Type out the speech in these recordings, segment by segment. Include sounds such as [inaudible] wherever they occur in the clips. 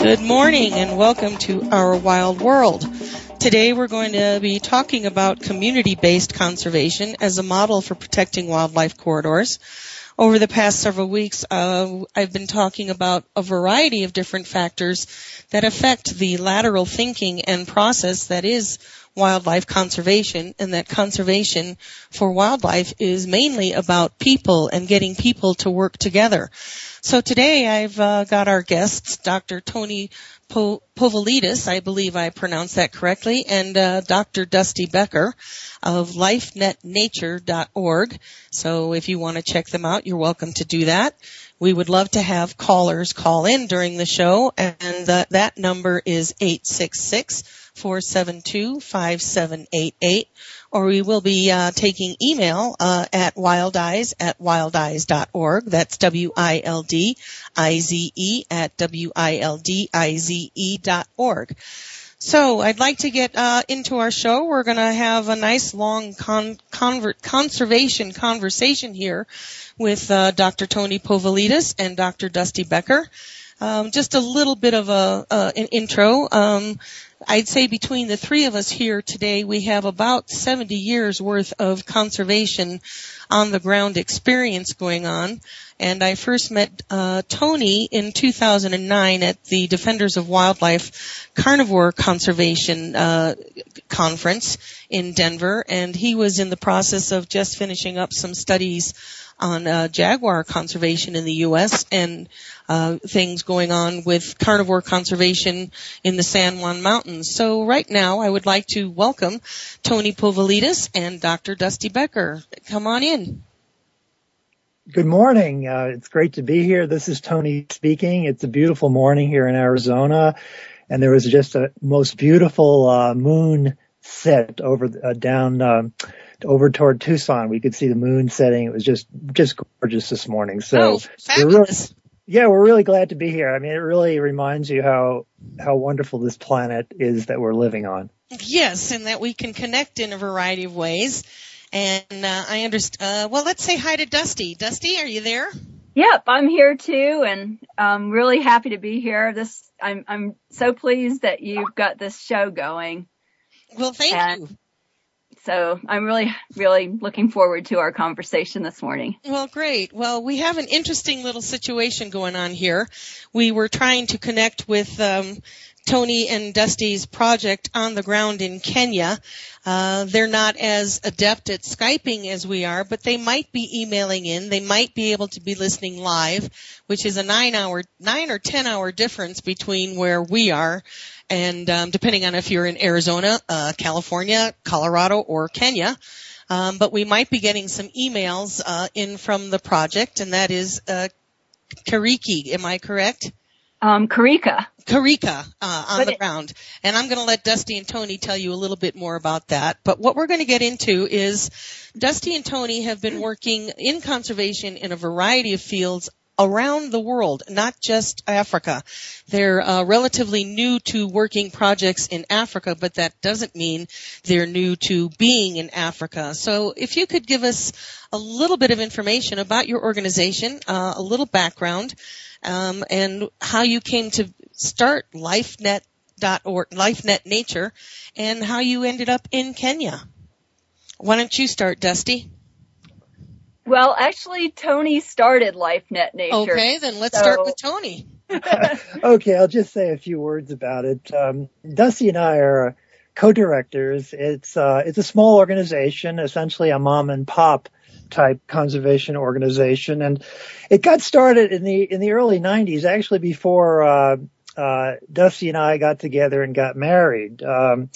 Good morning and welcome to Our Wild World. Today we're going to be talking about community-based conservation as a model for protecting wildlife corridors. Over the past several weeks, uh, I've been talking about a variety of different factors that affect the lateral thinking and process that is wildlife conservation and that conservation for wildlife is mainly about people and getting people to work together. So today I've uh, got our guests, Dr. Tony po- Povilitis, I believe I pronounced that correctly, and uh, Dr. Dusty Becker of lifenetnature.org. So if you want to check them out, you're welcome to do that. We would love to have callers call in during the show, and the, that number is 866 472 5788 or we will be uh, taking email uh, at wildeyes at wildeyes.org. That's W-I-L-D-I-Z-E at W-I-L-D-I-Z-E dot org. So I'd like to get uh, into our show. We're going to have a nice long con- convert- conservation conversation here with uh, Dr. Tony Povilitis and Dr. Dusty Becker. Um, just a little bit of a uh, an intro. Um, I'd say between the three of us here today, we have about 70 years worth of conservation on the ground experience going on. And I first met uh, Tony in 2009 at the Defenders of Wildlife Carnivore Conservation uh, Conference in Denver, and he was in the process of just finishing up some studies on uh, jaguar conservation in the U.S. and uh, things going on with carnivore conservation in the San Juan Mountains. So right now, I would like to welcome Tony Povilitis and Dr. Dusty Becker. Come on in. Good morning. Uh, it's great to be here. This is Tony speaking. It's a beautiful morning here in Arizona, and there was just a most beautiful uh, moon set over uh, down um, over toward Tucson. We could see the moon setting. It was just just gorgeous this morning. So oh, we're really, yeah, we're really glad to be here. I mean, it really reminds you how how wonderful this planet is that we're living on. Yes, and that we can connect in a variety of ways. And uh, I understand. Uh, well, let's say hi to Dusty. Dusty, are you there? Yep, I'm here too, and I'm really happy to be here. This I'm I'm so pleased that you've got this show going. Well, thank and, you. So I'm really, really looking forward to our conversation this morning. Well, great. Well, we have an interesting little situation going on here. We were trying to connect with um, Tony and Dusty's project on the ground in Kenya. Uh, they're not as adept at Skyping as we are, but they might be emailing in. They might be able to be listening live, which is a nine hour, nine or ten hour difference between where we are and um, depending on if you're in Arizona, uh, California, Colorado, or Kenya. Um, but we might be getting some emails uh, in from the project, and that is uh, Kariki. Am I correct? Um, Karika. Karika uh, on but the it- ground, and I'm going to let Dusty and Tony tell you a little bit more about that. But what we're going to get into is Dusty and Tony have been working in conservation in a variety of fields around the world, not just Africa. They're uh, relatively new to working projects in Africa, but that doesn't mean they're new to being in Africa. So if you could give us a little bit of information about your organization, uh, a little background, um, and how you came to start LifeNet or LifeNet Nature, and how you ended up in Kenya. Why don't you start, Dusty? Well, actually, Tony started LifeNet Nature. Okay, then let's so... start with Tony. [laughs] okay, I'll just say a few words about it. Um, Dusty and I are co-directors. It's uh, it's a small organization, essentially a mom and pop type conservation organization, and it got started in the in the early '90s, actually before uh, uh, Dusty and I got together and got married. Um,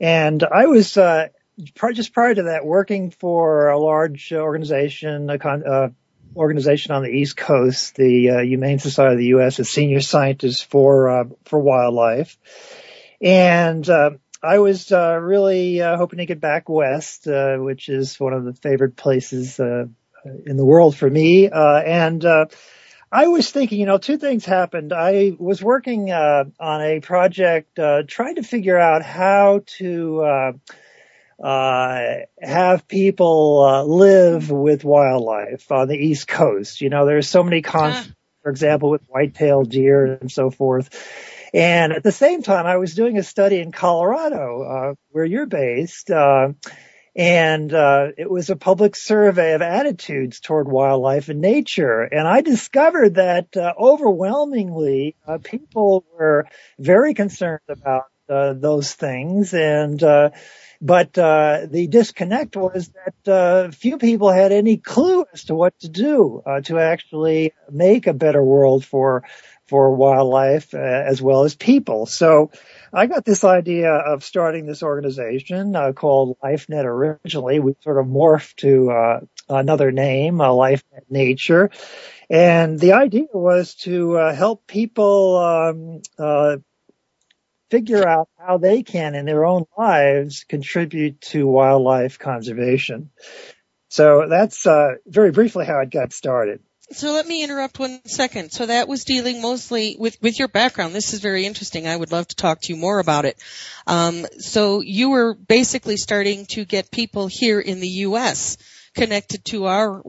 and I was uh, just prior to that working for a large organization, a con- uh, organization on the East Coast, the uh, Humane Society of the U.S. as senior scientist for uh, for wildlife, and uh, I was uh, really uh, hoping to get back west, which is one of the favorite places in the world for me. Uh, and uh, I was thinking, you know, two things happened. I was working uh, on a project uh, trying to figure out how to uh, uh, have people uh, live with wildlife on the East Coast. You know, there's so many conflicts, for example, with white-tailed deer and so forth. And at the same time, I was doing a study in Colorado, uh, where you're based, uh, and uh, it was a public survey of attitudes toward wildlife and nature. And I discovered that uh, overwhelmingly, uh, people were very concerned about uh, those things, and but uh, the disconnect was that uh, few people had any clue as to what to do uh, to actually make a better world for for wildlife uh, as well as people. So I got this idea of starting this organization uh, called LifeNet originally. We sort of morphed to uh, another name, LifeNet Nature. And the idea was to help people um, figure out how they can in their own lives contribute to wildlife conservation. So that's uh, very briefly how it got started. So let me interrupt one second. So that was dealing mostly with with your background. This is very interesting. I would love to talk to you more about it. Um, so you were basically starting to get people here in the U.S. connected to our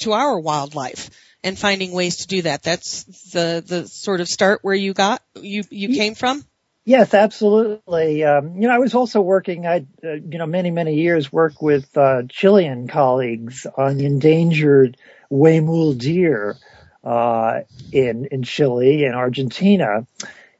to our wildlife and finding ways to do that. That's the the sort of start where you got you you came from. Yes, absolutely. Um, you know, I was also working, I, uh, you know, many, many years work with, uh, Chilean colleagues on endangered huemul deer, uh, in, in Chile and Argentina.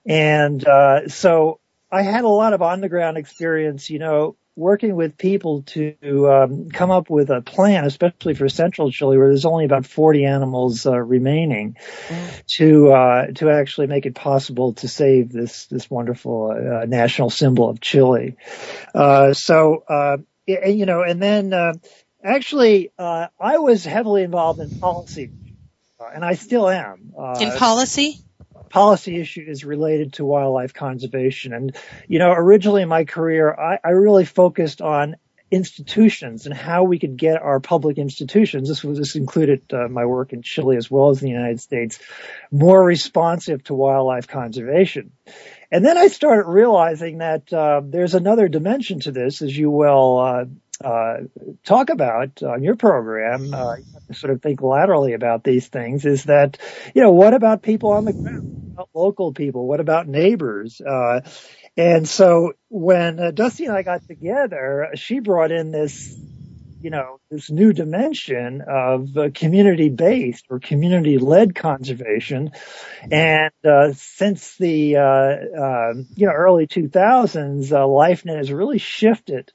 And, uh, so I had a lot of on the ground experience, you know, working with people to um, come up with a plan, especially for central Chile, where there's only about 40 animals uh, remaining, mm. to uh, to actually make it possible to save this this wonderful uh, national symbol of Chile. Uh, so, uh, you know, and then uh, actually, I was heavily involved in policy, and I still am. in policy policy issues related to wildlife conservation. And, you know, originally in my career, I, I really focused on institutions and how we could get our public institutions. This was this included uh, my work in Chile as well as the United States, more responsive to wildlife conservation. And then I started realizing that uh, there's another dimension to this, as you well uh, talk about on your program, uh, sort of think laterally about these things is that, you know, what about people on the ground? What about local people? What about neighbors? Uh, and so when uh, Dusty and I got together, she brought in this, you know, this new dimension of uh, community based or community led conservation. And, uh, since the, uh, uh, you know, early 2000s, uh, LifeNet has really shifted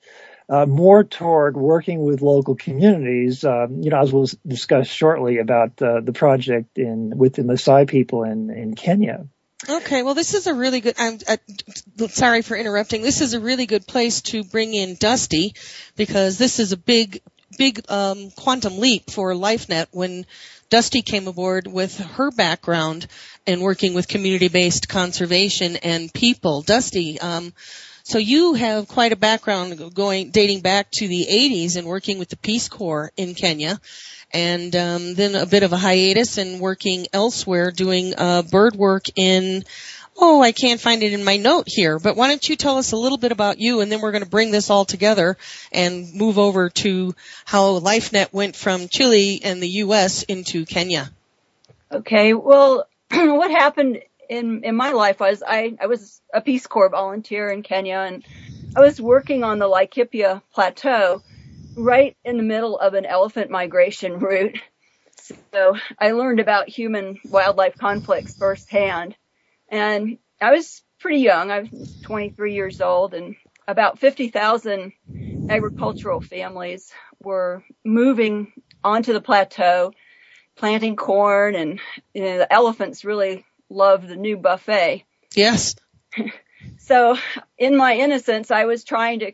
more toward working with local communities. Um, you know, as we'll discuss shortly about uh, the project in with the Maasai people in in Kenya. Okay, well, this is a really good. I'm uh, sorry for interrupting. This is a really good place to bring in Dusty because this is a big, big um, quantum leap for LifeNet. When Dusty came aboard with her background in working with community-based conservation and people, Dusty, um, So you have quite a background going dating back to the 80s and working with the Peace Corps in Kenya, and um, then a bit of a hiatus and working elsewhere doing uh, bird work in. Oh, I can't find it in my note here, but why don't you tell us a little bit about you and then we're going to bring this all together and move over to how LifeNet went from Chile and the U.S. into Kenya. Okay, well, [clears throat] what happened in in my life was I I was a Peace Corps volunteer in Kenya and I was working on the Laikipia Plateau, right in the middle of an elephant migration route. So I learned about human wildlife conflicts firsthand, and I was pretty young. I was 23 years old, and about 50,000 agricultural families were moving onto the plateau, planting corn, and you know, the elephants really love the new buffet. Yes. [laughs] so in my innocence, I was trying to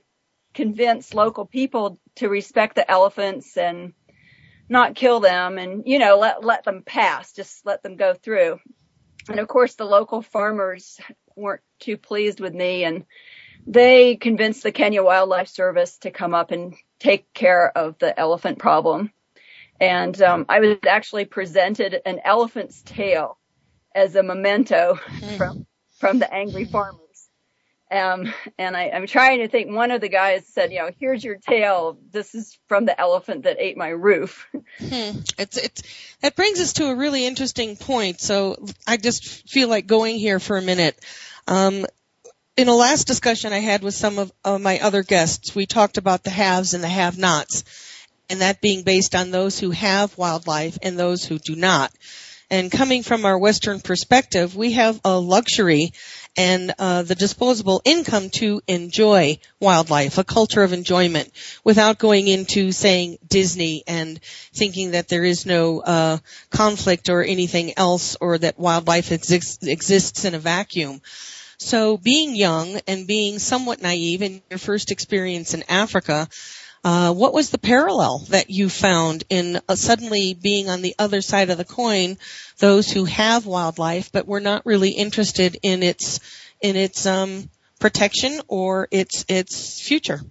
convince local people to respect the elephants and not kill them and, you know, let, let them pass, just let them go through. And of course, the local farmers weren't too pleased with me and they convinced the Kenya Wildlife Service to come up and take care of the elephant problem. And um, I was actually presented an elephant's tail as a memento mm. from from the angry farmers. Um, and I, I'm trying to think. One of the guys said, "You know, here's your tail. This is from the elephant that ate my roof." Hmm. It's it's that brings us to a really interesting point. So I just feel like going here for a minute. Um, in a last discussion I had with some of, of my other guests, we talked about the haves and the have-nots, and that being based on those who have wildlife and those who do not. And coming from our Western perspective, we have a luxury and uh, the disposable income to enjoy wildlife, a culture of enjoyment, without going into saying Disney and thinking that there is no uh, conflict or anything else, or that wildlife exists, exists in a vacuum. So being young and being somewhat naive in your first experience in Africa, uh, what was the parallel that you found in uh, suddenly being on the other side of the coin, those who have wildlife but were not really interested in its in its um, protection or its its future?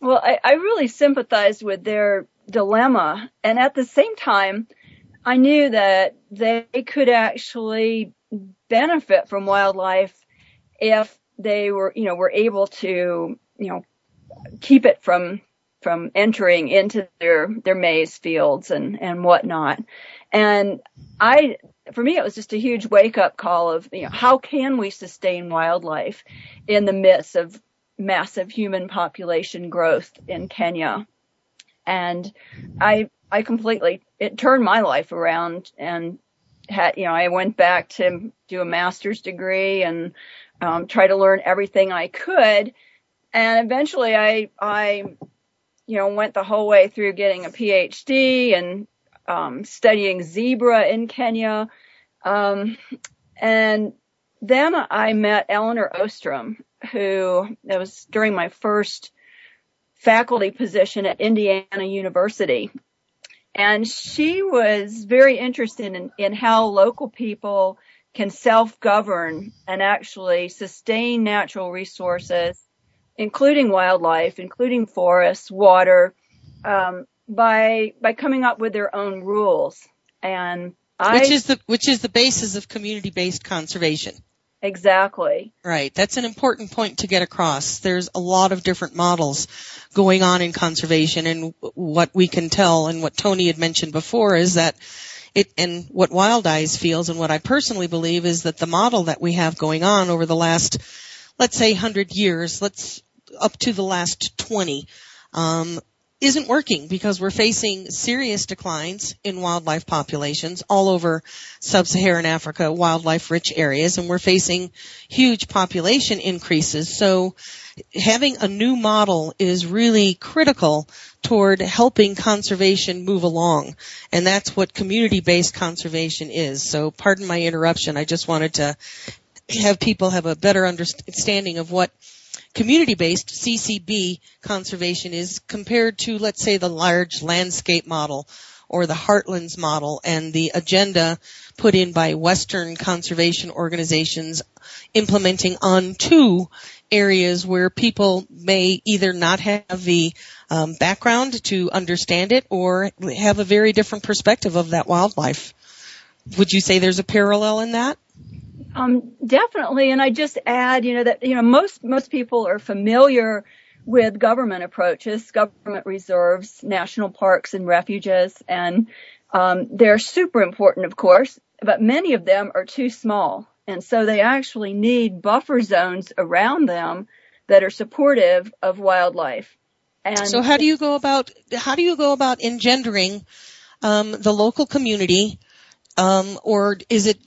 Well, I, I really sympathized with their dilemma, and at the same time, I knew that they could actually benefit from wildlife if they were, you know, were able to, you know, keep it from from entering into their their maize fields and and whatnot. And I, for me, it was just a huge wake up call of you know how can we sustain wildlife in the midst of massive human population growth in Kenya. And I I completely it turned my life around and had you know I went back to do a master's degree and um, try to learn everything I could and eventually I, I, you know, went the whole way through getting a PhD and um, studying zebra in Kenya. Um, and then I met Elinor Ostrom, who it was during my first faculty position at Indiana University. And she was very interested in, in how local people can self-govern and actually sustain natural resources including wildlife, including forests, water, um, by by coming up with their own rules. And I, which is the which is the basis of community based conservation. Exactly. Right. That's an important point to get across. There's a lot of different models going on in conservation and what we can tell and what Tony had mentioned before is that it, and what Wild Eyes feels and what I personally believe is that the model that we have going on over the last let's say 100 years, let's up to the last 20, um, isn't working because we're facing serious declines in wildlife populations all over sub-Saharan Africa, wildlife rich areas, and we're facing huge population increases. So having a new model is really critical toward helping conservation move along. And that's what community-based conservation is. So pardon my interruption. I just wanted to have people have a better understanding of what community-based CCB conservation is compared to, let's say, the large landscape model or the Heartlands model and the agenda put in by Western conservation organizations implementing on onto areas where people may either not have the um, background to understand it or have a very different perspective of that wildlife. Would you say there's a parallel in that? Um, definitely, and I just add, you know, that you know most most people are familiar with government approaches, government reserves, national parks, and refuges, and um, they're super important, of course, but many of them are too small, and so they actually need buffer zones around them that are supportive of wildlife. And so, how do you go about how do you go about engendering um, the local community, um, or is it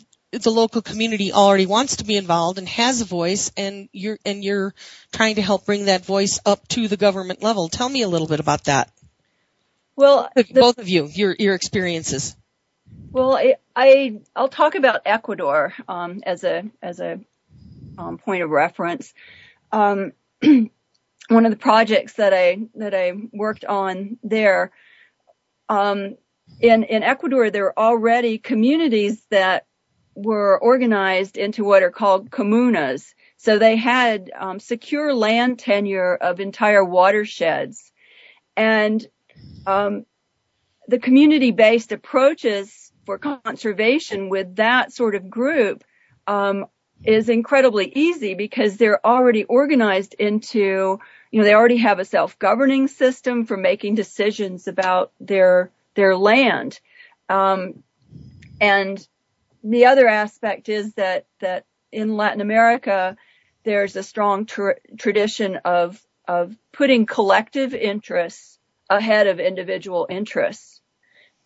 the local community already wants to be involved and has a voice and you're and you're trying to help bring that voice up to the government level. Tell me a little bit about that. Well, the, both of you, your your experiences. Well, I, I will talk about Ecuador um, as a as a um, point of reference. Um, [clears throat] one of the projects that I that I worked on there um, in in Ecuador, there are already communities that were organized into what are called comunas. So they had um, secure land tenure of entire watersheds. And um, the community-based approaches for conservation with that sort of group um, is incredibly easy because they're already organized into, you know, they already have a self-governing system for making decisions about their their land. Um, and the other aspect is that that in Latin America there's a strong tra- tradition of of putting collective interests ahead of individual interests,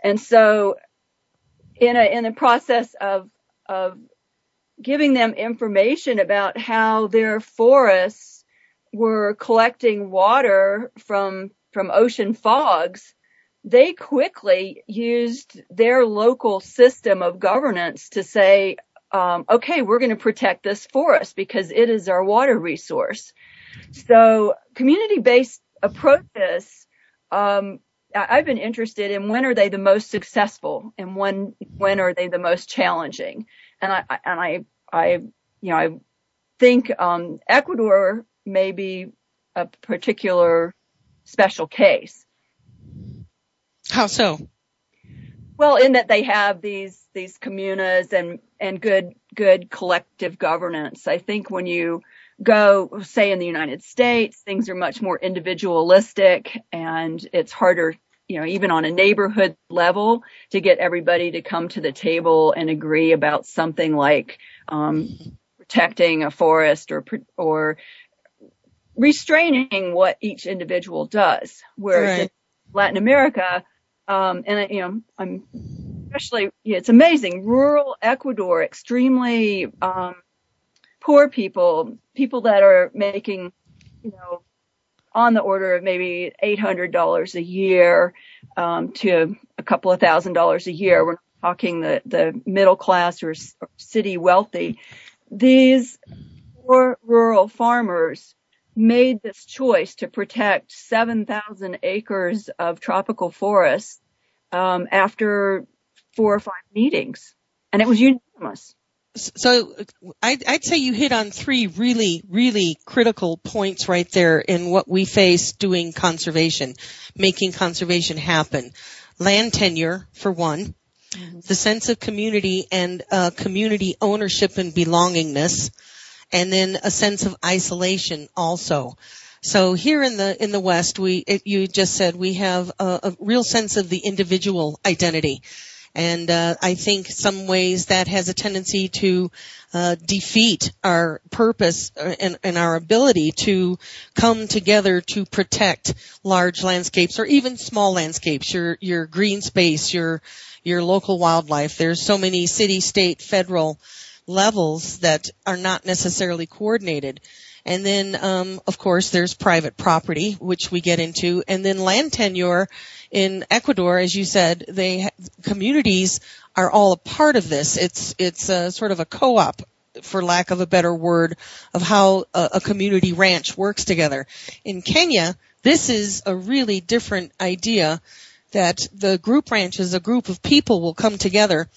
and so in a in the process of of giving them information about how their forests were collecting water from from ocean fogs they quickly used their local system of governance to say, um, okay, we're going to protect this forest because it is our water resource. So community-based approaches, um, I've been interested in when are they the most successful and when when are they the most challenging. And I and I I you know I think um, Ecuador may be a particular special case. How so? Well, in that they have these these comunas and and good good collective governance. I think when you go, say in the United States, things are much more individualistic and it's harder, you know, even on a neighborhood level to get everybody to come to the table and agree about something like um, protecting a forest or or restraining what each individual does. Whereas right. in Latin America, um, and you know, I'm especially, yeah, it's amazing. Rural Ecuador, extremely, um, poor people, people that are making, you know, on the order of maybe $800 a year, um, to a couple of thousand dollars a year. We're talking the, the middle class or, or city wealthy. These poor rural farmers made this choice to protect 7,000 acres of tropical forest um, after four or five meetings, and it was unanimous. So I'd, I'd, say you hit on three really, really critical points right there in what we face doing conservation, making conservation happen. Land tenure, for one, mm-hmm. the sense of community and uh, community ownership and belongingness, and then a sense of isolation also. So here in the in the West, we it, you just said we have a, a, real sense of the individual identity, and uh, I think some ways that has a tendency to uh, defeat our purpose uh, and, and our ability to come together to protect large landscapes or even small landscapes, your your green space, your your local wildlife. There's so many city, state, federal levels that are not necessarily coordinated. And then, um, of course, there's private property, which we get into, and then land tenure in Ecuador, as you said, they communities are all a part of this. It's it's a, sort of a co-op, for lack of a better word, of how a, a community ranch works together. In Kenya, this is a really different idea that the group ranches, a group of people will come together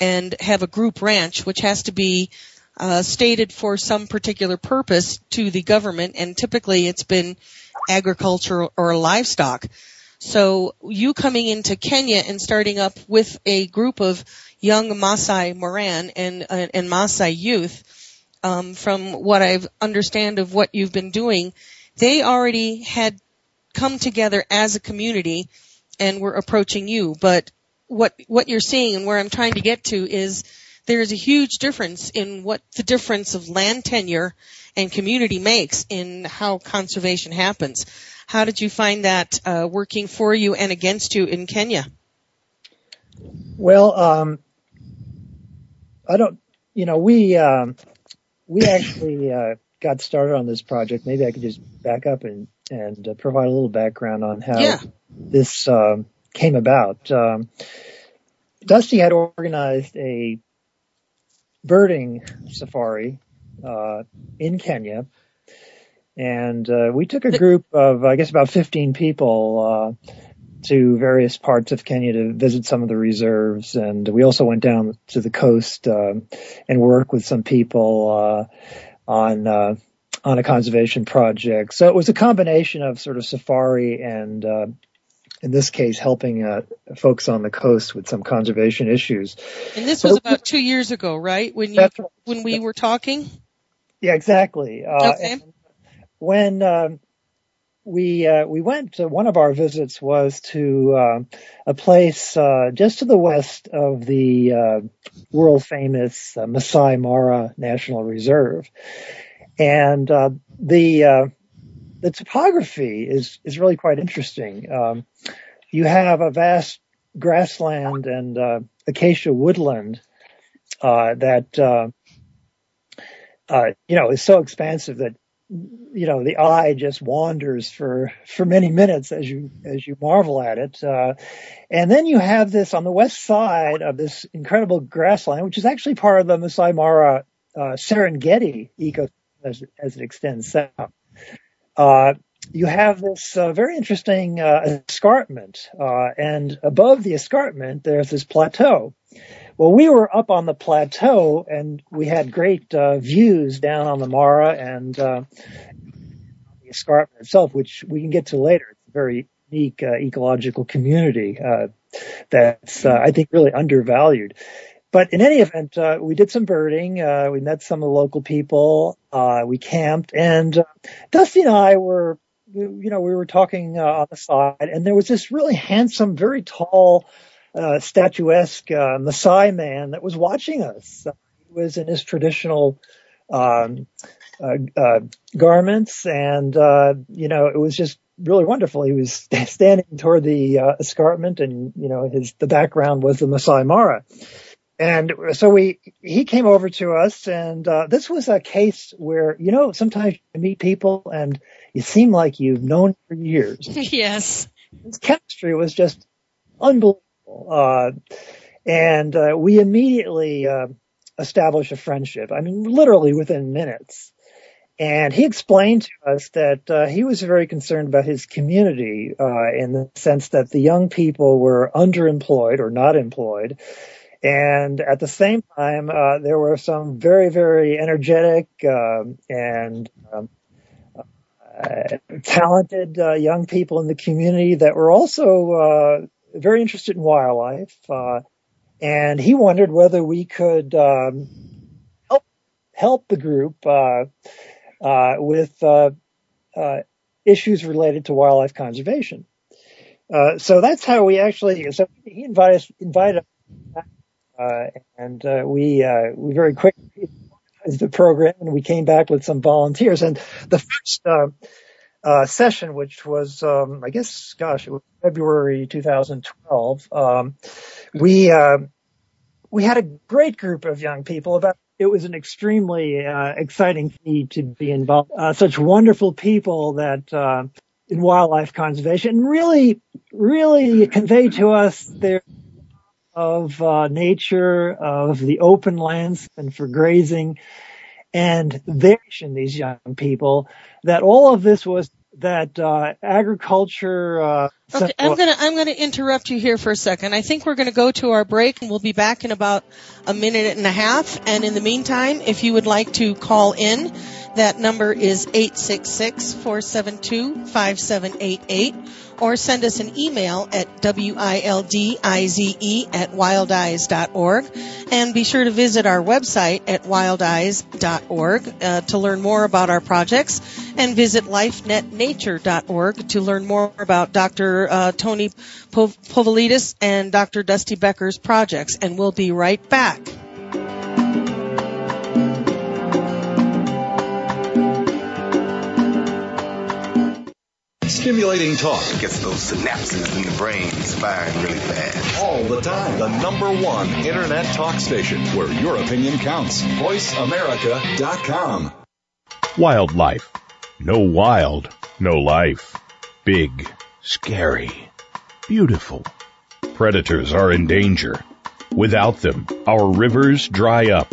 and have a group ranch, which has to be uh, stated for some particular purpose to the government, and typically it's been agriculture or livestock. So you coming into Kenya and starting up with a group of young Maasai Moran and uh, and Maasai youth, um, from what I understand of what you've been doing, they already had come together as a community and were approaching you. But what what you're seeing and where I'm trying to get to is there is a huge difference in what the difference of land tenure and community makes in how conservation happens. How did you find that uh, working for you and against you in Kenya? Well, um, I don't, you know, we um, we actually uh, got started on this project. Maybe I could just back up and and uh, provide a little background on how yeah. this um, came about. Um, Dusty had organized a birding safari uh, in Kenya, and uh, we took a group of, I guess, about 15 people uh, to various parts of Kenya to visit some of the reserves, and we also went down to the coast uh, and worked with some people uh, on uh, on a conservation project. So it was a combination of sort of safari and in this case, helping uh, folks on the coast with some conservation issues. And this was about two years ago, right? When you right. when we were talking. Yeah, exactly. Uh, okay. When um, we uh, we went to one of our visits was to uh, a place uh, just to the west of the uh, world famous uh, Masai Mara National Reserve, and the the topography is is really quite interesting. Um, you have a vast grassland and uh, acacia woodland uh, that uh, uh, you know is so expansive that you know the eye just wanders for for many minutes as you as you marvel at it. Uh, and then you have this on the west side of this incredible grassland, which is actually part of the Masai Mara uh, Serengeti ecosystem as, as it extends south you have this uh, very interesting uh, escarpment, uh, and above the escarpment, there's this plateau. Well, we were up on the plateau, and we had great uh, views down on the Mara and uh, the escarpment itself, which we can get to later. It's a very unique ecological community that's, I think, really undervalued. But in any event, uh, we did some birding. Uh, we met some of the local people. Uh, we camped, and uh, Dusty and I were, you know, we were talking uh, on the side, and there was this really handsome, very tall, uh, statuesque Maasai man that was watching us. he was in his traditional um, garments, and you know, it was just really wonderful. He was [laughs] standing toward the escarpment, and you know, his the background was the Masai Mara. And so we, he came over to us and, uh, this was a case where, you know, sometimes you meet people and you seem like you've known for years. [laughs] yes. His chemistry was just unbelievable. Uh, and, uh, we immediately, uh, established a friendship. I mean, literally within minutes. And he explained to us that uh, he was very concerned about his community uh, in the sense that the young people were underemployed or not employed, and at the same time, uh, there were some very, very energetic uh, and um, uh, talented uh, young people in the community that were also uh, very interested in wildlife. Uh, and he wondered whether we could um, help help the group with issues related to wildlife conservation. so that's how we actually. So he invited invited uh, and uh, we uh, we very quickly organized the program, and we came back with some volunteers. And the first uh, uh, session, which was um, I guess, gosh, it was February 2012, um, we uh, we had a great group of young people. About it was an extremely exciting feat to be involved. such wonderful people that in wildlife conservation really, really conveyed to us their of uh, nature, of the open lands and for grazing. And they these young people that all of this was that uh, agriculture. Uh, okay, I'm gonna I'm gonna interrupt you here for a second. I think we're gonna go to our break, and we'll be back in about a minute and a half. And in the meantime, if you would like to call in, that number is 866 472 5788 or send us an email at wildize at wildeyes.org. And be sure to visit our website at wildeyes.org uh, to learn more about our projects and visit lifenetnature.org to learn more about Dr. Uh, Tony Povilitis and Dr. Dusty Becker's projects. And we'll be right back. Stimulating talk gets those synapses in the brain firing really fast. All the time. The number one internet talk station where your opinion counts. VoiceAmerica.com. Wildlife. No wild, no life. Big, scary, beautiful. Predators are in danger. Without them, our rivers dry up.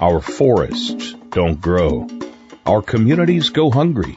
Our forests don't grow. Our communities go hungry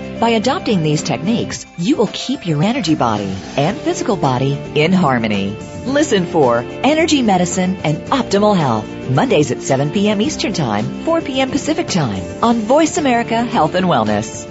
By adopting these techniques, you will keep your energy body and physical body in harmony. Listen for Energy Medicine and Optimal Health, Mondays at 7 p.m. Eastern Time, 4 p.m. Pacific Time on Voice America Health and Wellness.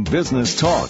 in business talk.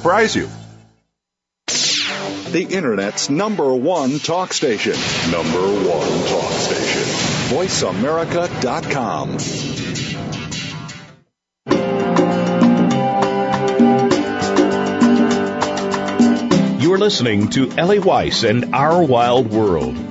surprise you. The Internet's number one talk station. Number one talk station. VoiceAmerica.com. You're listening to Ellie Weiss and Our Wild World.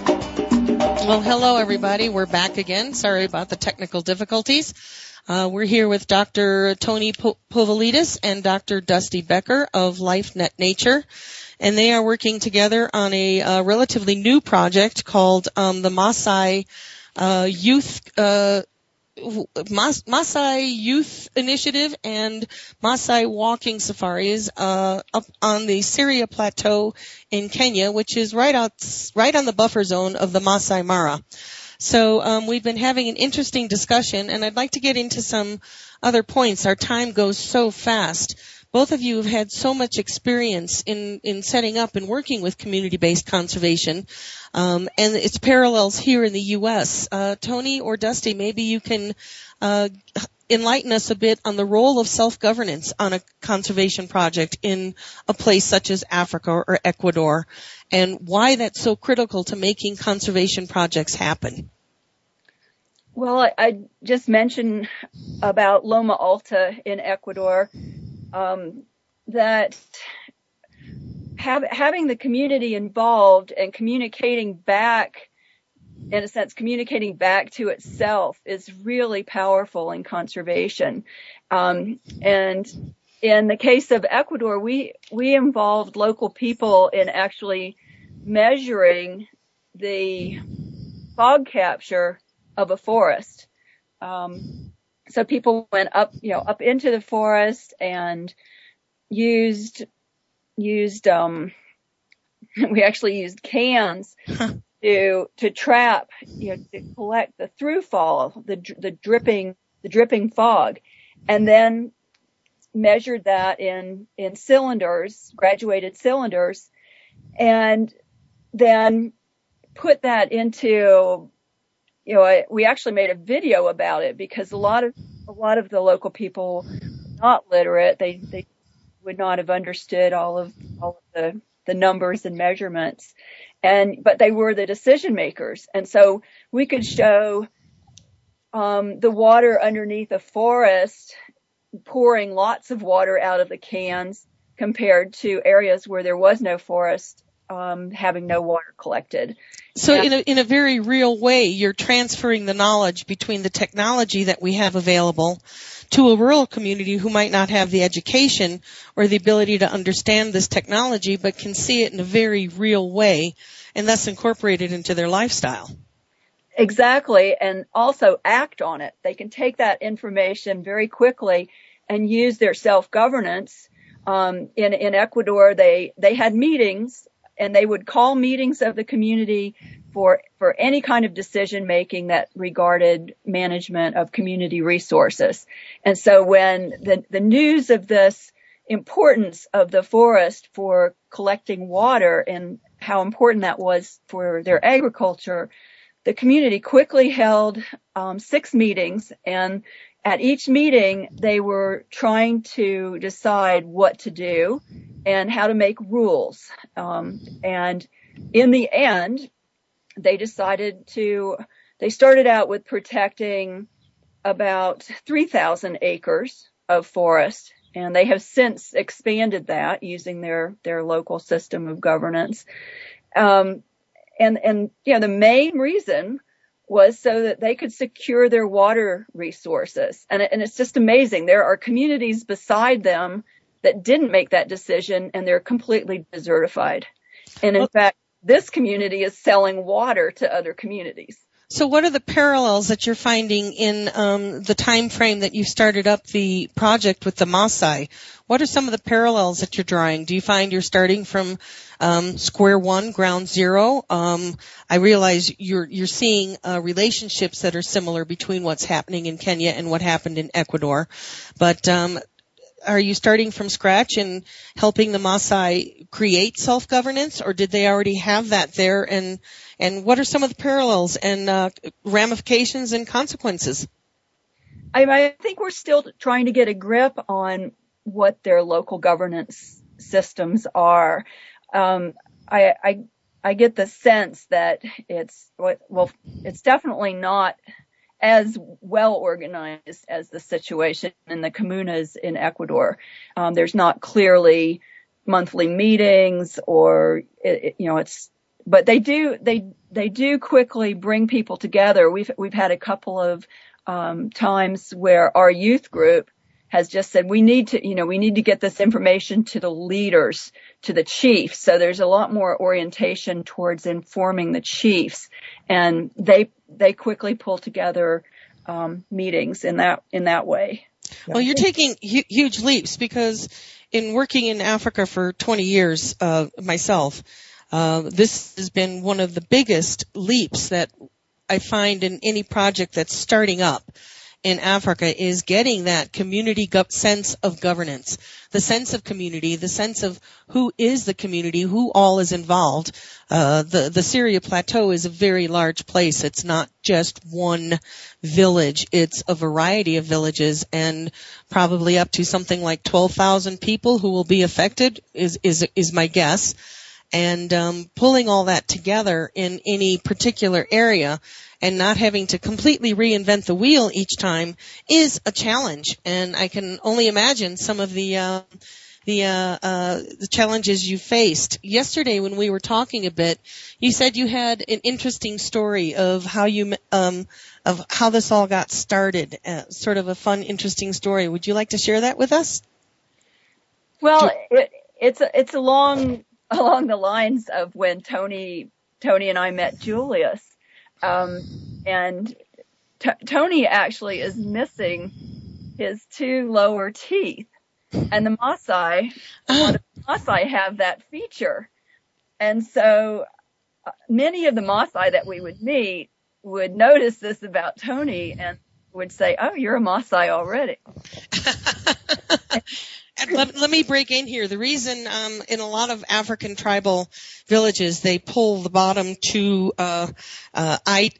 Well, hello everybody. We're back again. Sorry about the technical difficulties. Uh, we're here with Dr. Tony po- Povilitis and Dr. Dusty Becker of LifeNet Nature, and they are working together on a uh, relatively new project called um, the Maasai uh, Youth uh, Maasai Youth Initiative and Maasai Walking Safaris uh, up on the Siria Plateau in Kenya, which is right out right on the buffer zone of the Maasai Mara. So um, we've been having an interesting discussion, and I'd like to get into some other points. Our time goes so fast. Both of you have had so much experience in, in setting up and working with community-based conservation, um, and its parallels here in the U.S. Uh, Tony or Dusty, maybe you can uh, enlighten us a bit on the role of self-governance on a conservation project in a place such as Africa or Ecuador, and why that's so critical to making conservation projects happen. Well, I, I just mentioned about Loma Alta in Ecuador, that have, having the community involved and communicating back, in a sense, communicating back to itself is really powerful in conservation. Um, and in the case of Ecuador, we we involved local people in actually measuring the fog capture of a forest. So people went up, you know, up into the forest and used used um [laughs] we actually used cans to to trap you know to collect the through fall the the dripping the dripping fog and then measured that in in cylinders graduated cylinders and then put that into you know I, we actually made a video about it because a lot of a lot of the local people not literate. They they would not have understood all of all of the the numbers and measurements. And but they were the decision makers. And so we could show um, the water underneath a forest pouring lots of water out of the cans compared to areas where there was no forest um, having no water collected. So in a, in a very real way, you're transferring the knowledge between the technology that we have available to a rural community who might not have the education or the ability to understand this technology, but can see it in a very real way and thus incorporate it into their lifestyle. Exactly, and also act on it. They can take that information very quickly and use their self-governance. Um, in in Ecuador, they they had meetings and they would call meetings of the community for for any kind of decision making that regarded management of community resources. And so when the the news of this importance of the forest for collecting water and how important that was for their agriculture, the community quickly held um, six meetings and at each meeting they were trying to decide what to do and how to make rules. Um, and in the end, they decided to, they started out with protecting about 3,000 acres of forest and they have since expanded that using their, their local system of governance. Um, and, and, you know, the main reason was so that they could secure their water resources. And, and it's just amazing. There are communities beside them that didn't make that decision and they're completely desertified. And in fact, this community is selling water to other communities. So what are the parallels that you're finding in um, the time frame that you started up the project with the Maasai? What are some of the parallels that you're drawing? Do you find you're starting from um, square one, ground zero? Um, I realize you're you're seeing uh, relationships that are similar between what's happening in Kenya and what happened in Ecuador, but um, are you starting from scratch and helping the Maasai create self-governance, or did they already have that there? And and what are some of the parallels and uh, ramifications and consequences? I, I think we're still trying to get a grip on what their local governance systems are. Um, I, I I get the sense that it's well, it's definitely not as well organized as the situation in the comunas in Ecuador. Um, there's not clearly monthly meetings or it, it, you know it's but they do they they do quickly bring people together we've we've had a couple of um, times where our youth group has just said we need to, you know, we need to get this information to the leaders, to the chiefs. So there's a lot more orientation towards informing the chiefs, and they they quickly pull together um, meetings in that in that way. Well, you're taking hu- huge leaps because in working in Africa for 20 years uh, myself, uh, this has been one of the biggest leaps that I find in any project that's starting up in Africa is getting that community go- sense of governance, the sense of community, the sense of who is the community, who all is involved. Uh, the the Siria Plateau is a very large place. It's not just one village; it's a variety of villages, and probably up to something like twelve thousand people who will be affected is is is my guess. And um, pulling all that together in any particular area and not having to completely reinvent the wheel each time is a challenge. And I can only imagine some of the uh, the uh, uh, the challenges you faced. Yesterday, when we were talking a bit, you said you had an interesting story of how you um, of how this all got started. Uh, sort of a fun, interesting story. Would you like to share that with us? Well, it, it's it's along along the lines of when Tony Tony and I met Julius. Um, and T- Tony actually is missing his two lower teeth. And the Maasai, the Maasai have that feature. And so uh, many of the Maasai that we would meet would notice this about Tony and would say, "Oh, you're a Maasai already." [laughs] let, let, me break in here. The reason um, in a lot of African tribal villages they pull the bottom two uh, uh, eye,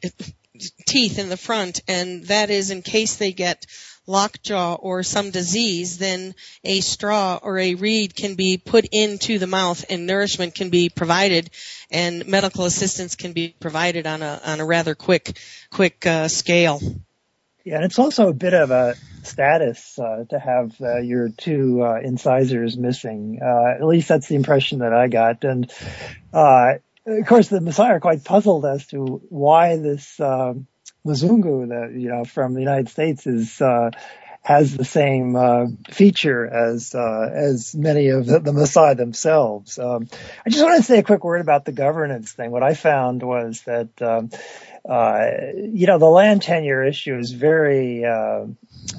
teeth in the front, and that is in case they get lockjaw or some disease, then a straw or a reed can be put into the mouth and nourishment can be provided and medical assistance can be provided on a on a rather quick quick uh, scale. Yeah, and it's also a bit of a status uh, to have uh, your two uh, incisors missing. Uh, at least that's the impression that I got. And uh, of course, the Maasai are quite puzzled as to why this Mzungu, that you know from the United States, is uh, has the same uh, feature as uh, as many of the, the Maasai themselves. Um, I just want to say a quick word about the governance thing. What I found was that um, uh, you know the land tenure issue is very uh,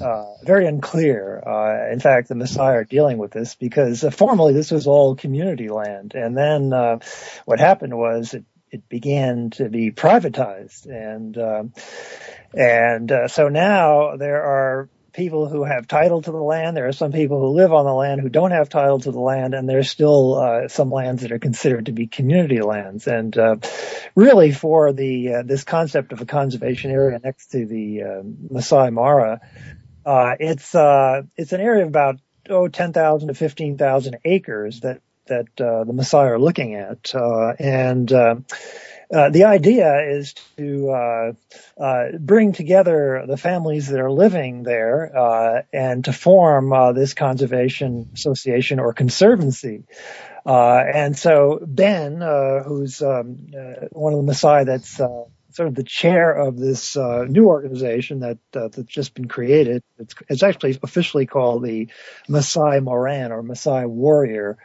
uh, very unclear. Uh, in fact, the Maasai are dealing with this because formerly this was all community land, and then uh, what happened was it, it began to be privatized, and uh, and uh, so now there are people who have title to the land. There are some people who live on the land who don't have title to the land, and there's still uh, some lands that are considered to be community lands. And uh, really, for the uh, this concept of a conservation area next to the uh, Masai Mara, uh, it's uh, it's an area of about oh 10,000 to 15,000 acres that that uh, the Maasai are looking at, and uh, the idea is to uh, uh, bring together the families that are living there and to form this conservation association or conservancy. and so Ben, who's um, one of the Maasai that's sort of the chair of this uh, new organization that uh, that's just been created. It's, it's, actually officially called the Maasai Moran or Maasai Warrior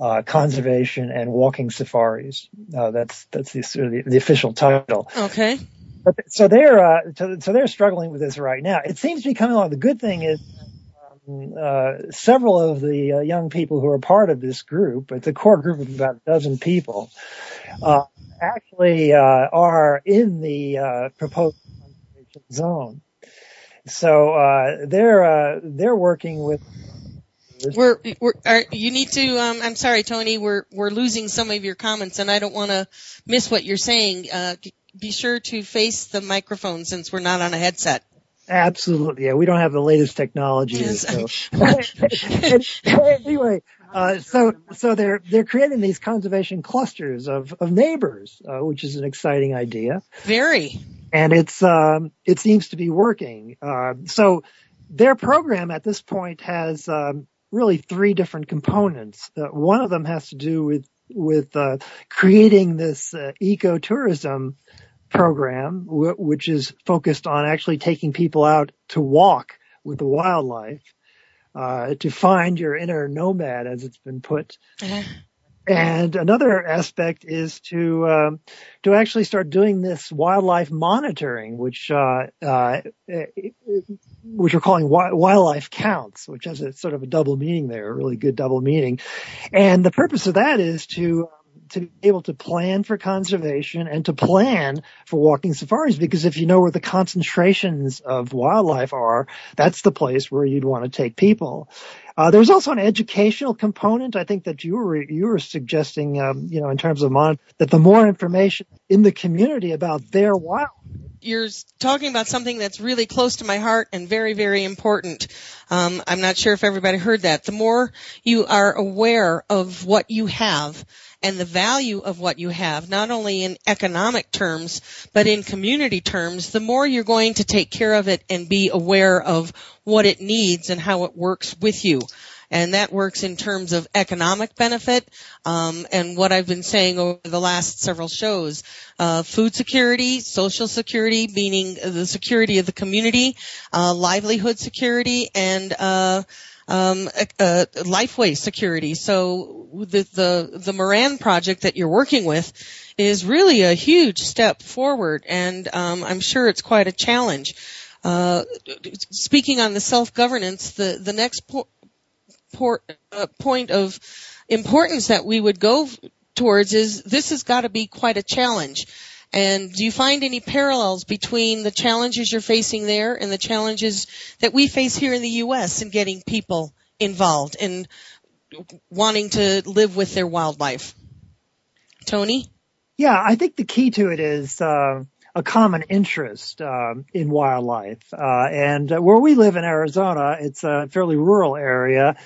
uh, Conservation and Walking Safaris. Uh, that's that's the, sort of the, the, official title. Okay. But, so they're uh, so, so, they're struggling with this right now. It seems to be coming along. The good thing is. Um, uh, several of the young people who are part of this group, it's a core group of about a dozen people, actually uh, are in the uh, proposed conservation zone. So uh, they're uh, they're working with. We're, we're are, you need to. Um, I'm sorry, Tony. We're we're losing some of your comments, and I don't want to miss what you're saying. Uh, be sure to face the microphone since we're not on a headset. Absolutely, yeah. We don't have the latest technology. Yes. So. [laughs] [laughs] anyway, uh, so so they're they're creating these conservation clusters of of neighbors, uh, which is an exciting idea. Very. And it's um, it seems to be working. Uh, so their program at this point has um, really three different components. Uh, one of them has to do with with uh, creating this ecotourism program, which is focused on actually taking people out to walk with the wildlife, uh, to find your inner nomad, as it's been put. Uh-huh. And another aspect is to um, to actually start doing this wildlife monitoring, which uh, uh, which we're calling wildlife counts, which has a sort of a double meaning there, a really good double meaning. And the purpose of that is to to be able to plan for conservation and to plan for walking safaris because if you know where the concentrations of wildlife are, that's the place where you'd want to take people. Uh, there's also an educational component. I think that you were you were suggesting, um, you know, in terms of mon- that the more information in the community about their wild. You're talking about something that's really close to my heart and very, very important. Um, I'm not sure if everybody heard that. The more you are aware of what you have, and the value of what you have, not only in economic terms, but in community terms, the more you're going to take care of it and be aware of what it needs and how it works with you. And that works in terms of economic benefit. Um, and what I've been saying over the last several shows: uh, food security, social security, meaning the security of the community, uh, livelihood security, and uh, um, uh, lifeway security. So the, the, the Moran project that you're working with is really a huge step forward and, um, I'm sure it's quite a challenge. Uh, speaking on the self-governance, the, the next po- por- uh, point of importance that we would go towards is this has got to be quite a challenge. And do you find any parallels between the challenges you're facing there and the challenges that we face here in the U.S. in getting people involved and wanting to live with their wildlife? Tony? Yeah, I think the key to it is uh, a common interest uh, in wildlife. Uh, and where we live in Arizona, it's a fairly rural area.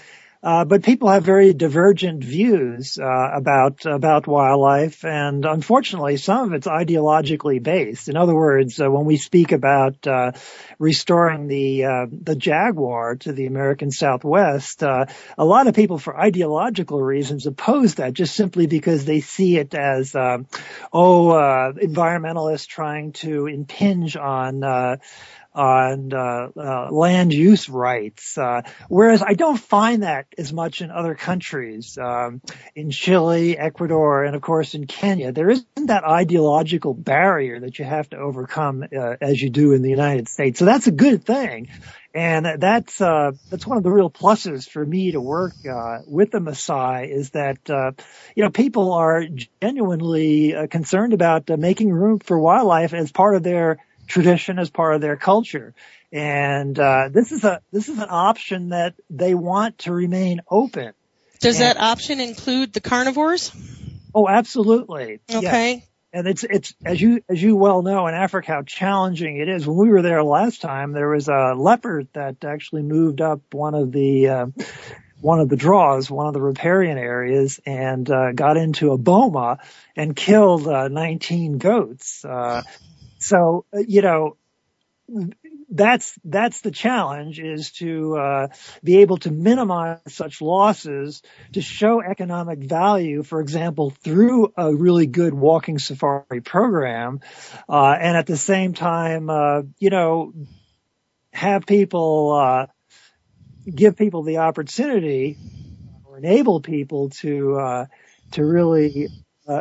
Uh, but people have very divergent views uh, about about wildlife, and unfortunately, some of it's ideologically based. In other words, uh, when we speak about uh, restoring the uh, the jaguar to the American Southwest, a lot of people, for ideological reasons, oppose that just simply because they see it as, oh, environmentalists trying to impinge on on uh, uh, land use rights. Uh, whereas I don't find that as much in other countries, um, in Chile, Ecuador, and of course in Kenya. There isn't that ideological barrier that you have to overcome uh, as you do in the United States. So that's a good thing. And that's uh, that's one of the real pluses for me to work uh, with the Maasai is that you know people are genuinely concerned about making room for wildlife as part of their tradition as part of their culture. And uh, this is a this is an option that they want to remain open. Does and, that option include the carnivores? Oh, absolutely. Okay. Yes. And it's it's as you as you well know in Africa how challenging it is. When we were there last time, there was a leopard that actually moved up one of the uh, one of the draws, one of the riparian areas, and uh, got into a boma and killed uh, 19 goats. Uh, so, uh, you know, that's that's the challenge is to uh, be able to minimize such losses to show economic value for example through a really good walking safari program uh, and at the same time uh, you know have people uh, give people the opportunity or enable people to uh, to really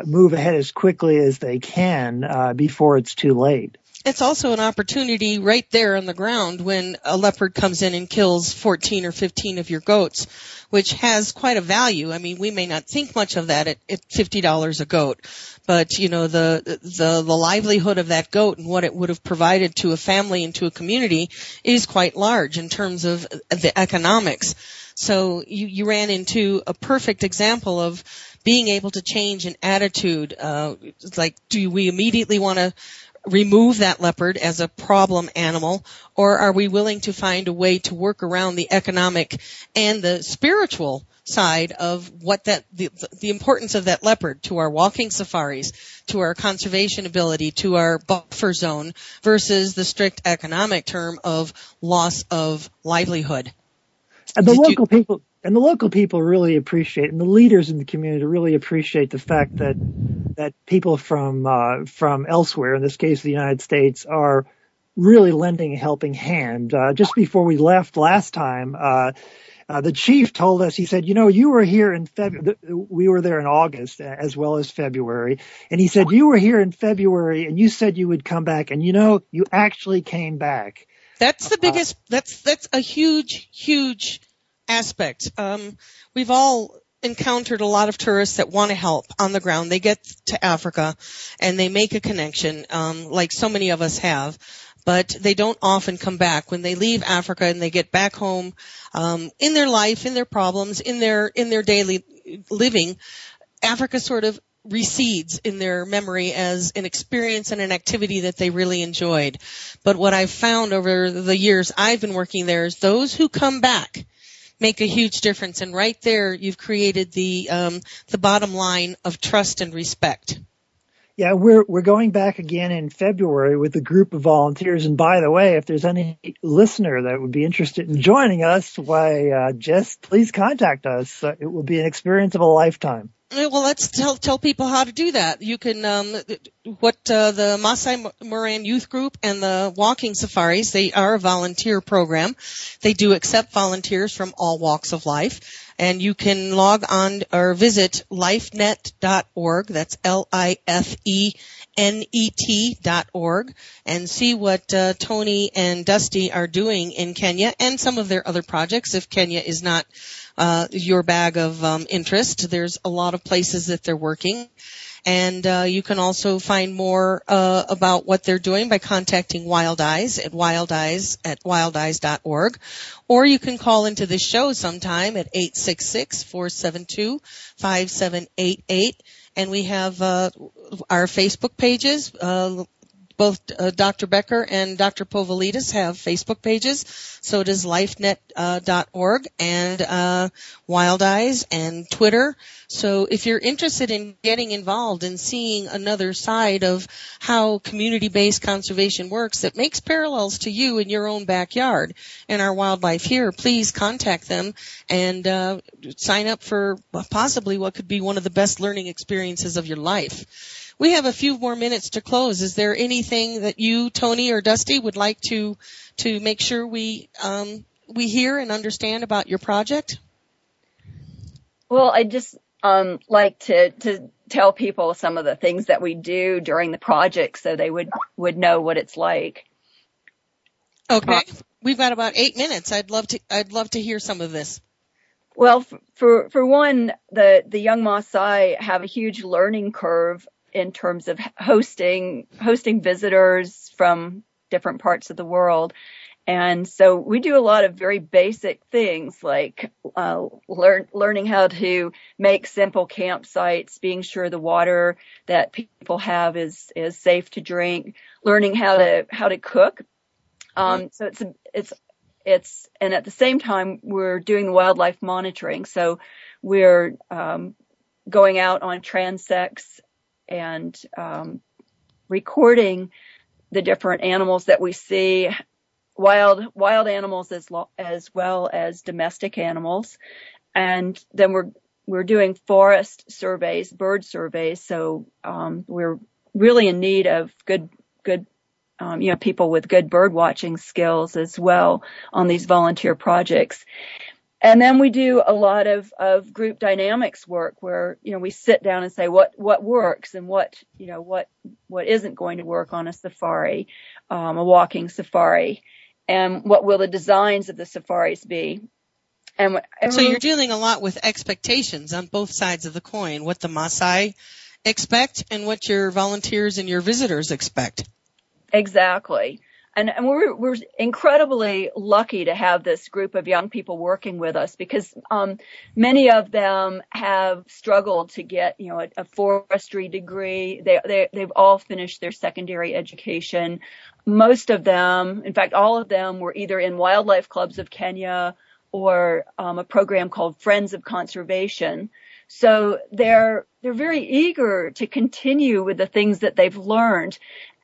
move ahead as quickly as they can uh, before it's too late. It's also an opportunity right there on the ground when a leopard comes in and kills 14 or 15 of your goats, which has quite a value. I mean, we may not think much of that at, at $50 a goat, but you know, the, the, the livelihood of that goat and what it would have provided to a family and to a community is quite large in terms of the economics. So you, you ran into a perfect example of being able to change an attitude. Uh, like, do we immediately want to remove that leopard as a problem animal, or are we willing to find a way to work around the economic and the spiritual side of what that the, the importance of that leopard to our walking safaris, to our conservation ability, to our buffer zone versus the strict economic term of loss of livelihood. And the Did local you, people and the local people really appreciate, and the leaders in the community really appreciate the fact that that people from uh, from elsewhere, in this case the United States, are really lending a helping hand. Uh, just before we left last time, uh, uh, the chief told us, he said, you know, you were here in February, we were there in August as well as February. And he said, you were here in February and you said you would come back. And you know, you actually came back. That's the biggest, that's, that's a huge, huge aspect. Um, we've all encountered a lot of tourists that want to help on the ground. They get to Africa and they make a connection, um, like so many of us have but they don't often come back. When they leave Africa and they get back home, um, in their life, in their problems, in their in their daily living, Africa sort of recedes in their memory as an experience and an activity that they really enjoyed. But what I've found over the years I've been working there is those who come back make a huge difference. And right there, you've created the um, the bottom line of trust and respect. Yeah, we're we're going back again in February with a group of volunteers. And by the way, if there's any listener that would be interested in joining us, why uh, just please contact us. Uh, it will be an experience of a lifetime. Well, let's tell tell people how to do that. You can um, what uh, the Masai Moran Youth Group and the Walking Safaris. They are a volunteer program. They do accept volunteers from all walks of life and you can log on or visit lifenet.org. That's L-I-F-E-N-E-T dot org and see what uh, Tony and Dusty are doing in Kenya and some of their other projects if Kenya is not uh, your bag of um, interest. There's a lot of places that they're working. And uh, you can also find more uh, about what they're doing by contacting Wild Eyes at wildeyes at wildeyes.org. Or you can call into the show sometime at 866-472-5788. And we have uh, our Facebook pages, uh, both uh, Dr. Becker and Dr. Povilitis have Facebook pages. So does lifenet.org uh, and uh, Wild Eyes and Twitter. So if you're interested in getting involved and seeing another side of how community-based conservation works that makes parallels to you in your own backyard and our wildlife here, please contact them and uh, sign up for possibly what could be one of the best learning experiences of your life. We have a few more minutes to close. Is there anything that you, Tony or Dusty, would like to to make sure we um, we hear and understand about your project? Well, I just um, like to to tell people some of the things that we do during the project, so they would would know what it's like. Okay, we've got about eight minutes. I'd love to I'd love to hear some of this. Well, for for one, the the young Maasai have a huge learning curve in terms of hosting hosting visitors from different parts of the world. And so we do a lot of very basic things like uh, learn, learning how to make simple campsites, being sure the water that people have is is safe to drink, learning how to how to cook. Um, so it's it's it's and at the same time we're doing the wildlife monitoring. So we're um, going out on transects and um, recording the different animals that we see, wild wild animals as lo- as well as domestic animals, and then we're we're doing forest surveys, bird surveys. So um, we're really in need of good good um, you know people with good bird watching skills as well on these volunteer projects. And then we do a lot of, of group dynamics work where, you know, we sit down and say what, what works and what, you know, what, what isn't going to work on a safari, um, a walking safari and what will the designs of the safaris be. And, and so you're dealing a lot with expectations on both sides of the coin, what the Maasai expect and what your volunteers and your visitors expect. Exactly and, we're incredibly lucky to have this group of young people working with us because um, many of them have struggled to get you know a, a forestry degree. They, they they've all finished their secondary education. Most of them, in fact, all of them were either in wildlife clubs of Kenya or um, a program called Friends of Conservation. So they're they're very eager to continue with the things that they've learned.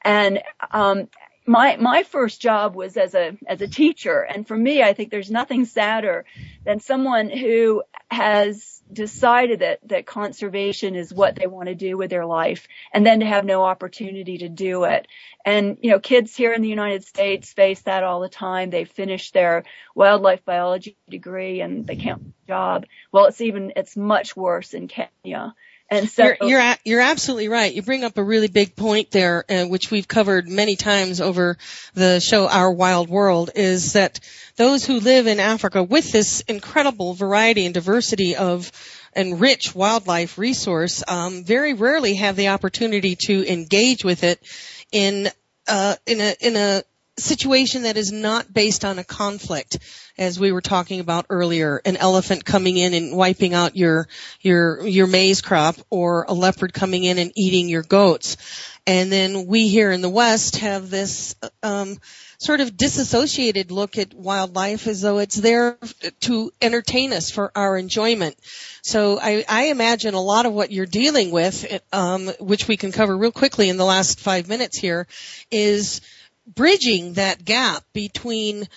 And um, my my first job was as a as a teacher. And for me I think there's nothing sadder than someone who has decided that that conservation is what they want to do with their life and then to have no opportunity to do it. And you know kids here in the United States face that all the time. They finish their wildlife biology degree and they can't job. Well it's even it's much worse in Kenya and so you're, you're, you're absolutely right. You bring up a really big point there, uh, which we've covered many times over the show Our Wild World, is that those who live in Africa with this incredible variety and diversity of and rich wildlife resource um, very rarely have the opportunity to engage with it in uh, in a in a situation that is not based on a conflict as we were talking about earlier an elephant coming in and wiping out your your your maize crop or a leopard coming in and eating your goats and then we here in the west have this um sort of disassociated look at wildlife as though it's there to entertain us for our enjoyment. So I, I imagine a lot of what you're dealing with, um, which we can cover real quickly in the last five minutes here, is bridging that gap between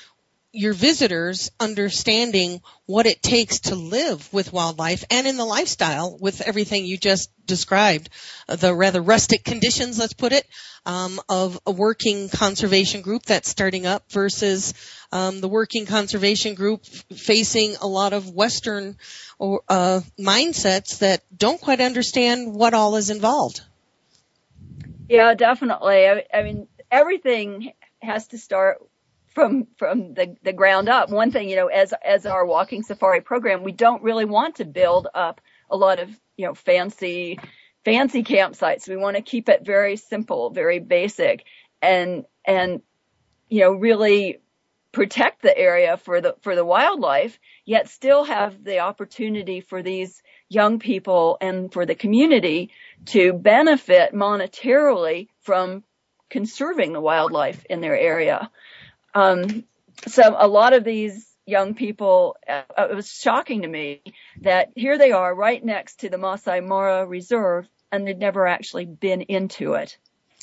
your visitors understanding what it takes to live with wildlife and in the lifestyle with everything you just described, uh, the rather rustic conditions, let's put it, um, of a working conservation group that's starting up versus um, the working conservation group facing a lot of Western or, uh, mindsets that don't quite understand what all is involved. Yeah, definitely. I, I mean, everything has to start from from the the ground up. One thing, you know, as as our walking safari program, we don't really want to build up a lot of you know fancy fancy campsites. We want to keep it very simple, very basic, and and you know really protect the area for the for the wildlife, yet still have the opportunity for these young people and for the community to benefit monetarily from conserving the wildlife in their area. Um, so a lot of these young people, uh, it was shocking to me that here they are right next to the Masai Mara Reserve and they'd never actually been into it.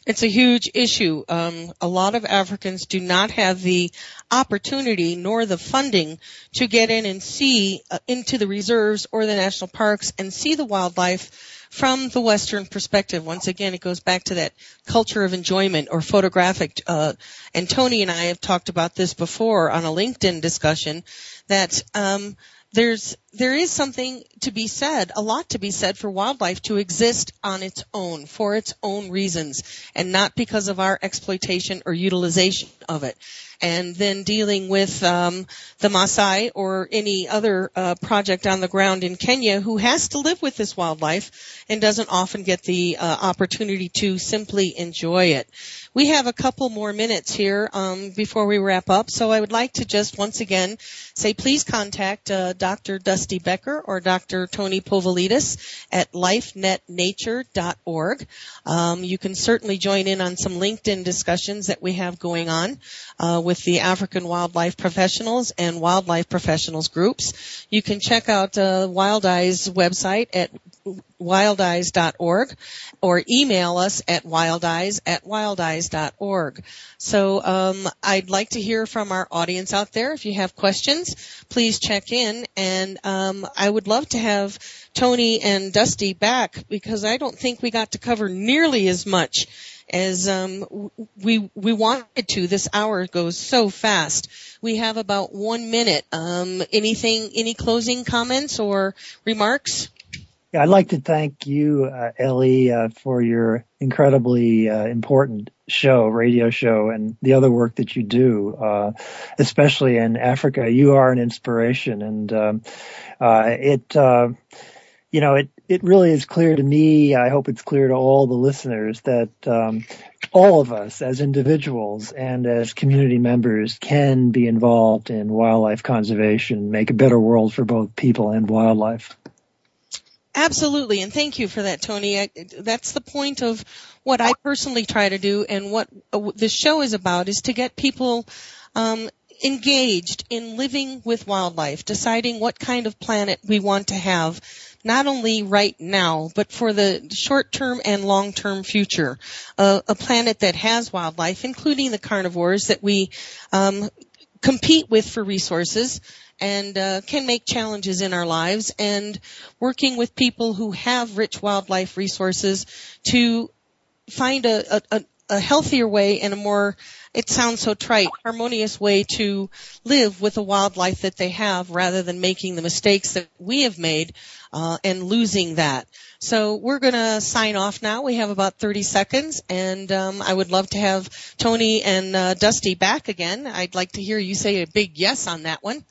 It's a huge issue. Um, a lot of Africans do not have the opportunity nor the funding to get in and see uh, into the reserves or the national parks and see the wildlife from the Western perspective. Once again, it goes back to that culture of enjoyment or photographic. Uh, and Tony and I have talked about this before on a LinkedIn discussion that um, there's there is something to be said, a lot to be said for wildlife to exist on its own, for its own reasons, and not because of our exploitation or utilization of it and then dealing with um, the Maasai or any other uh, project on the ground in Kenya who has to live with this wildlife and doesn't often get the uh, opportunity to simply enjoy it. We have a couple more minutes here um, before we wrap up, so I would like to just once again say please contact uh, Dr. Dusty Becker or Dr. Tony Povilitis at lifenetnature.org. Um, you can certainly join in on some LinkedIn discussions that we have going on uh, with the African wildlife professionals and wildlife professionals groups. You can check out uh, Wild Eyes website at wildeyes.org or email us at wildeyes at wildeyes.org. So um, I'd like to hear from our audience out there. If you have questions, please check in. And um, I would love to have Tony and Dusty back because I don't think we got to cover nearly as much as um, we we wanted to. This hour goes so fast. We have about one minute. Um, anything? Any closing comments or remarks? Yeah, I'd like to thank you, uh, Ellie, uh, for your incredibly uh, important show, radio show, and the other work that you do, uh, especially in Africa. You are an inspiration, and um, uh, it, uh, you know, it it really is clear to me. I hope it's clear to all the listeners that um, all of us, as individuals and as community members, can be involved in wildlife conservation, make a better world for both people and wildlife. Absolutely, and thank you for that, Tony. I, that's the point of what I personally try to do, and what uh, this show is about is to get people um, engaged in living with wildlife, deciding what kind of planet we want to have, not only right now, but for the short term and long term future. Uh, a planet that has wildlife, including the carnivores that we um, compete with for resources and uh, can make challenges in our lives and working with people who have rich wildlife resources to find a, a, a healthier way and a more it sounds so trite, harmonious way to live with the wildlife that they have rather than making the mistakes that we have made uh, and losing that. So we're going to sign off now. We have about 30 seconds, and um, I would love to have Tony and uh, Dusty back again. I'd like to hear you say a big yes on that one.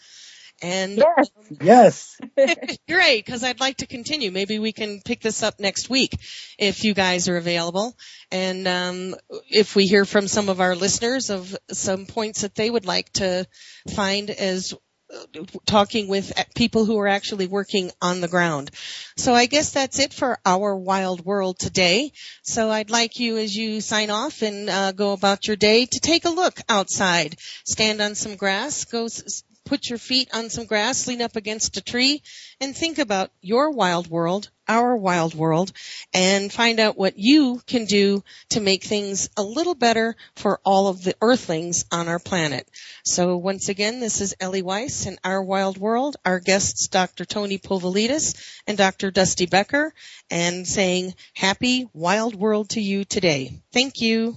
And yes, yes, [laughs] great, because I'd like to continue. Maybe we can pick this up next week if you guys are available. And um, if we hear from some of our listeners of some points that they would like to find as uh, talking with people who are actually working on the ground. So I guess that's it for our wild world today. So I'd like you as you sign off and uh, go about your day to take a look outside, stand on some grass, go put your feet on some grass, lean up against a tree, and think about your wild world, our wild world, and find out what you can do to make things a little better for all of the earthlings on our planet. So once again, this is Ellie Weiss in Our Wild World. Our guests, Dr. Tony Povilitis and Dr. Dusty Becker, and saying happy wild world to you today. Thank you.